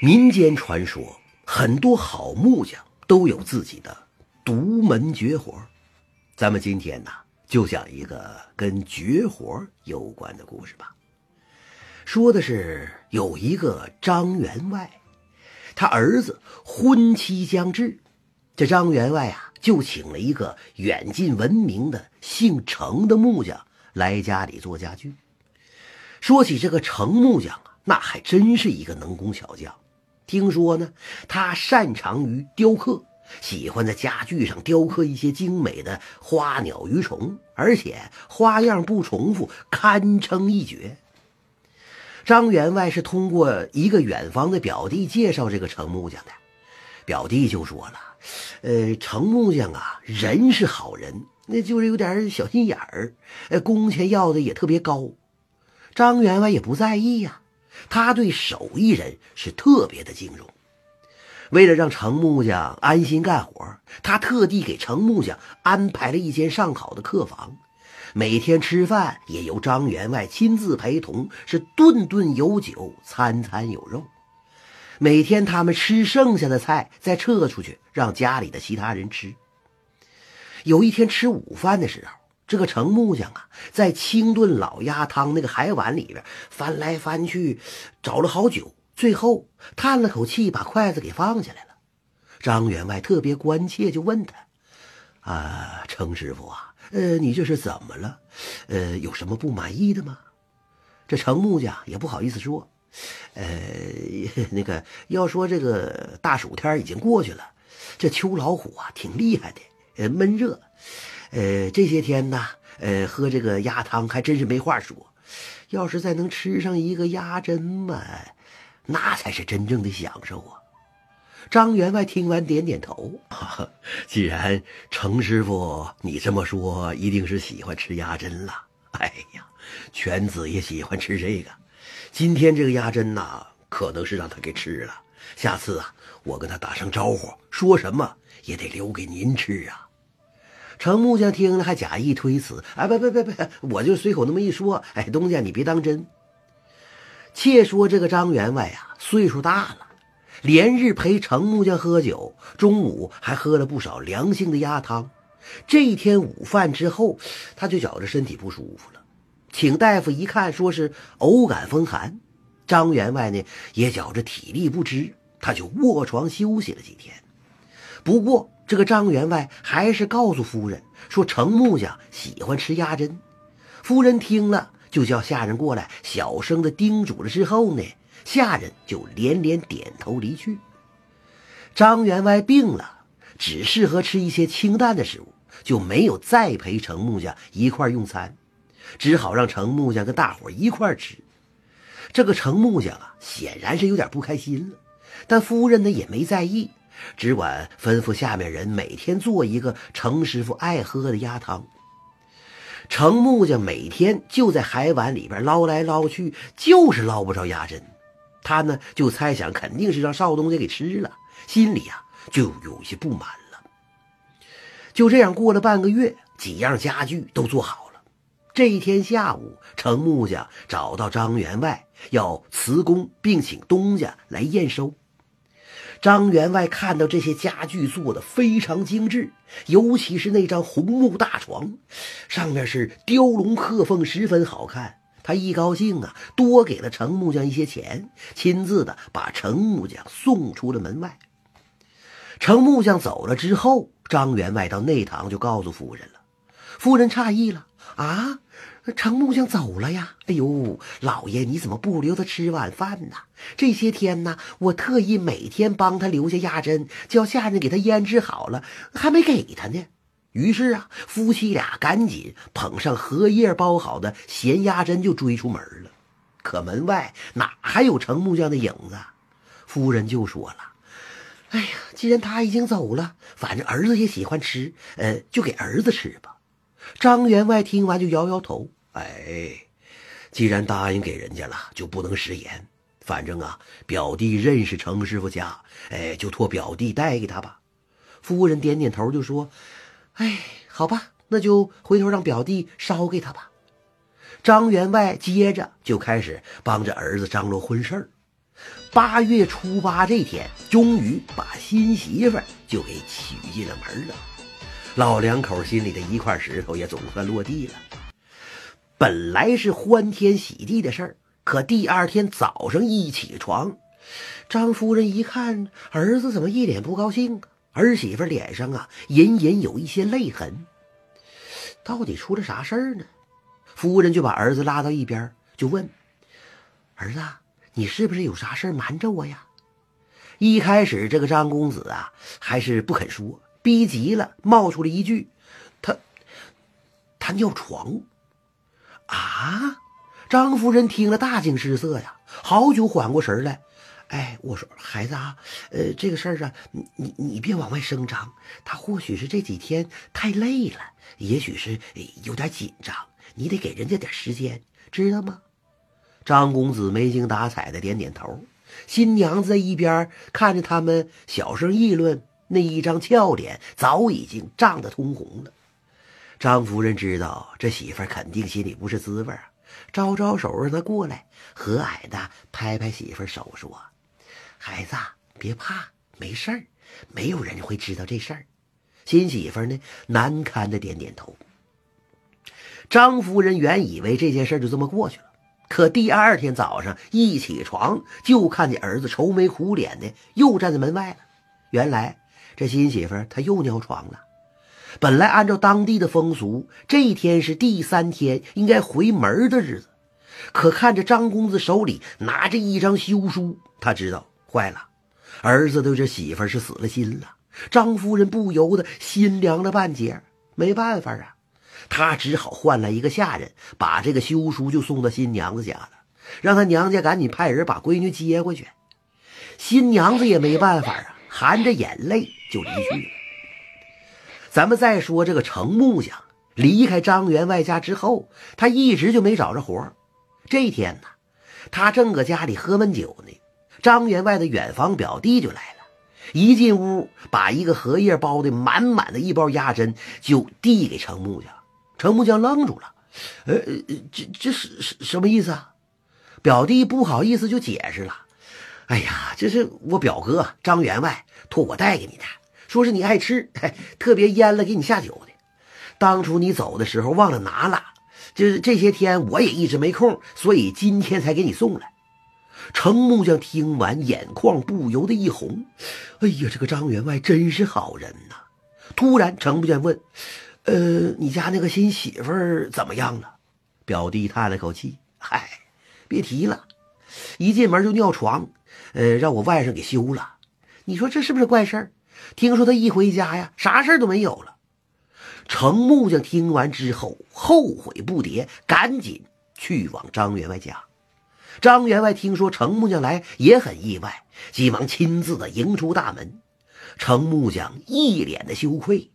民间传说，很多好木匠都有自己的独门绝活。咱们今天呢，就讲一个跟绝活有关的故事吧。说的是有一个张员外，他儿子婚期将至，这张员外啊，就请了一个远近闻名的姓程的木匠来家里做家具。说起这个程木匠啊，那还真是一个能工巧匠。听说呢，他擅长于雕刻，喜欢在家具上雕刻一些精美的花鸟鱼虫，而且花样不重复，堪称一绝。张员外是通过一个远房的表弟介绍这个程木匠的，表弟就说了：“呃，程木匠啊，人是好人，那就是有点小心眼儿，呃，工钱要的也特别高。”张员外也不在意呀。他对手艺人是特别的敬重，为了让程木匠安心干活，他特地给程木匠安排了一间上好的客房，每天吃饭也由张员外亲自陪同，是顿顿有酒，餐餐有肉。每天他们吃剩下的菜再撤出去，让家里的其他人吃。有一天吃午饭的时候。这个程木匠啊，在清炖老鸭汤那个海碗里边翻来翻去，找了好久，最后叹了口气，把筷子给放下来了。张员外特别关切，就问他：“啊，程师傅啊，呃，你这是怎么了？呃，有什么不满意的吗？”这程木匠也不好意思说：“呃，那个要说这个大暑天已经过去了，这秋老虎啊挺厉害的，呃，闷热。”呃，这些天呢，呃，喝这个鸭汤还真是没话说。要是再能吃上一个鸭胗嘛，那才是真正的享受啊！张员外听完点点头。既然程师傅你这么说，一定是喜欢吃鸭胗了。哎呀，犬子也喜欢吃这个。今天这个鸭胗呐，可能是让他给吃了。下次啊，我跟他打声招呼，说什么也得留给您吃啊。程木匠听了，还假意推辞：“哎，别别别别，我就随口那么一说。哎，东家你别当真。且说这个张员外呀，岁数大了，连日陪程木匠喝酒，中午还喝了不少凉性的鸭汤。这一天午饭之后，他就觉着身体不舒服了，请大夫一看，说是偶感风寒。张员外呢，也觉着体力不支，他就卧床休息了几天。不过。这个张员外还是告诉夫人说：“程木匠喜欢吃鸭胗。”夫人听了，就叫下人过来，小声的叮嘱了。之后呢，下人就连连点头离去。张员外病了，只适合吃一些清淡的食物，就没有再陪程木匠一块用餐，只好让程木匠跟大伙一块吃。这个程木匠啊，显然是有点不开心了，但夫人呢也没在意。只管吩咐下面人每天做一个程师傅爱喝的鸭汤。程木匠每天就在海碗里边捞来捞去，就是捞不着鸭胗。他呢就猜想肯定是让少东家给吃了，心里啊就有些不满了。就这样过了半个月，几样家具都做好了。这一天下午，程木匠找到张员外要辞工，并请东家来验收。张员外看到这些家具做的非常精致，尤其是那张红木大床，上面是雕龙刻凤，十分好看。他一高兴啊，多给了程木匠一些钱，亲自的把程木匠送出了门外。程木匠走了之后，张员外到内堂就告诉夫人了。夫人诧异了啊。程木匠走了呀！哎呦，老爷，你怎么不留他吃晚饭呢？这些天呢，我特意每天帮他留下鸭胗，叫下人给他腌制好了，还没给他呢。于是啊，夫妻俩赶紧捧上荷叶包好的咸鸭胗就追出门了。可门外哪还有程木匠的影子？夫人就说了：“哎呀，既然他已经走了，反正儿子也喜欢吃，呃，就给儿子吃吧。”张员外听完就摇摇头。哎，既然答应给人家了，就不能食言。反正啊，表弟认识程师傅家，哎，就托表弟带给他吧。夫人点点头，就说：“哎，好吧，那就回头让表弟捎给他吧。”张员外接着就开始帮着儿子张罗婚事儿。八月初八这天，终于把新媳妇就给娶进了门了。老两口心里的一块石头也总算落地了。本来是欢天喜地的事儿，可第二天早上一起床，张夫人一看儿子怎么一脸不高兴，儿媳妇脸上啊隐隐有一些泪痕。到底出了啥事儿呢？夫人就把儿子拉到一边，就问：“儿子，你是不是有啥事瞒着我呀？”一开始这个张公子啊还是不肯说，逼急了冒出了一句：“他，他尿床。”啊！张夫人听了大惊失色呀，好久缓过神来。哎，我说孩子啊，呃，这个事儿啊，你你你别往外声张。他或许是这几天太累了，也许是有点紧张，你得给人家点时间，知道吗？张公子没精打采的点点头。新娘子在一边看着他们小声议论，那一张俏脸早已经涨得通红了。张夫人知道这媳妇肯定心里不是滋味啊，招招手让她过来，和蔼的拍拍媳妇手说：“孩子别怕，没事儿，没有人会知道这事儿。”新媳妇呢难堪的点点头。张夫人原以为这件事就这么过去了，可第二天早上一起床就看见儿子愁眉苦脸的又站在门外了。原来这新媳妇她又尿床了。本来按照当地的风俗，这一天是第三天应该回门的日子，可看着张公子手里拿着一张休书，他知道坏了，儿子对这媳妇是死了心了。张夫人不由得心凉了半截，没办法啊，他只好换来一个下人，把这个休书就送到新娘子家了，让他娘家赶紧派人把闺女接回去。新娘子也没办法啊，含着眼泪就离去了。咱们再说这个程木匠离开张员外家之后，他一直就没找着活这天呢，他正搁家里喝闷酒呢，张员外的远房表弟就来了。一进屋，把一个荷叶包的满满的一包鸭胗就递给程木匠。程木匠愣住了，呃，这这是什什么意思啊？表弟不好意思就解释了：“哎呀，这是我表哥张员外托我带给你的。”说是你爱吃，特别腌了给你下酒的。当初你走的时候忘了拿了，就这些天我也一直没空，所以今天才给你送来。程木匠听完，眼眶不由得一红。哎呀，这个张员外真是好人呐！突然，程木匠问：“呃，你家那个新媳妇儿怎么样了？”表弟叹了口气：“嗨，别提了，一进门就尿床，呃，让我外甥给休了。你说这是不是怪事儿？”听说他一回家呀，啥事都没有了。程木匠听完之后后悔不迭，赶紧去往张员外家。张员外听说程木匠来，也很意外，急忙亲自的迎出大门。程木匠一脸的羞愧，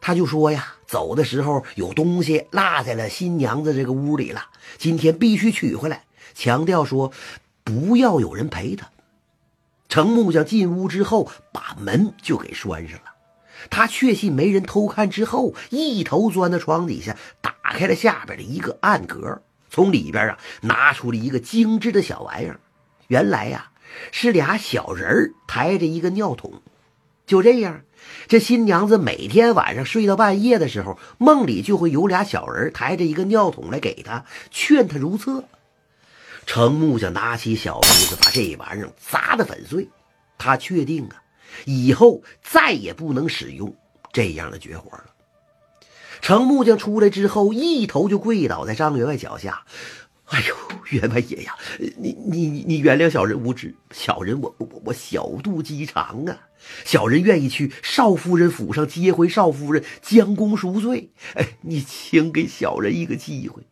他就说呀：“走的时候有东西落在了新娘子这个屋里了，今天必须取回来。”强调说：“不要有人陪他。”程木匠进屋之后，把门就给拴上了。他确信没人偷看之后，一头钻到床底下，打开了下边的一个暗格，从里边啊拿出了一个精致的小玩意儿。原来呀，是俩小人抬着一个尿桶。就这样，这新娘子每天晚上睡到半夜的时候，梦里就会有俩小人抬着一个尿桶来给她，劝她如厕。程木匠拿起小锤子，把这玩意儿砸得粉碎。他确定啊，以后再也不能使用这样的绝活了。程木匠出来之后，一头就跪倒在张员外脚下：“哎呦，员外爷呀，你你你原谅小人无知，小人我我我小肚鸡肠啊！小人愿意去少夫人府上接回少夫人，将功赎罪。哎，你请给小人一个机会。”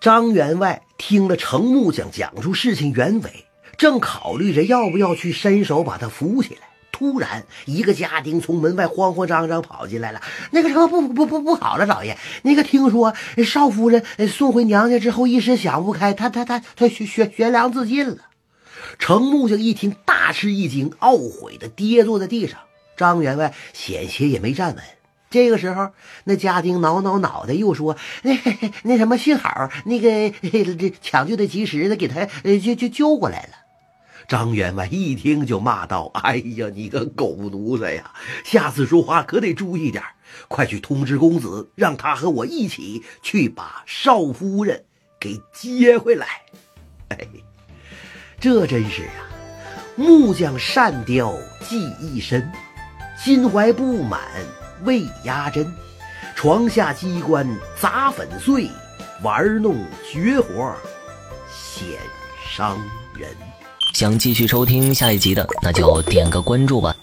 张员外听了程木匠讲出事情原委，正考虑着要不要去伸手把他扶起来，突然一个家丁从门外慌慌张张跑进来了。那个什么，不不不不好了，老爷，那个听说少夫人送回娘家之后一时想不开，她她她她悬悬悬梁自尽了。程木匠一听大吃一惊，懊悔的跌坐在地上。张员外险些也没站稳。这个时候，那家丁挠挠脑袋，又说：“那那什么，幸好那个这抢救的及时的，给他就就救过来了。”张员外一听就骂道：“哎呀，你个狗奴才呀！下次说话可得注意点快去通知公子，让他和我一起去把少夫人给接回来。”哎，这真是啊！木匠善雕技艺深，心怀不满未压针，床下机关砸粉碎，玩弄绝活显伤人。想继续收听下一集的，那就点个关注吧。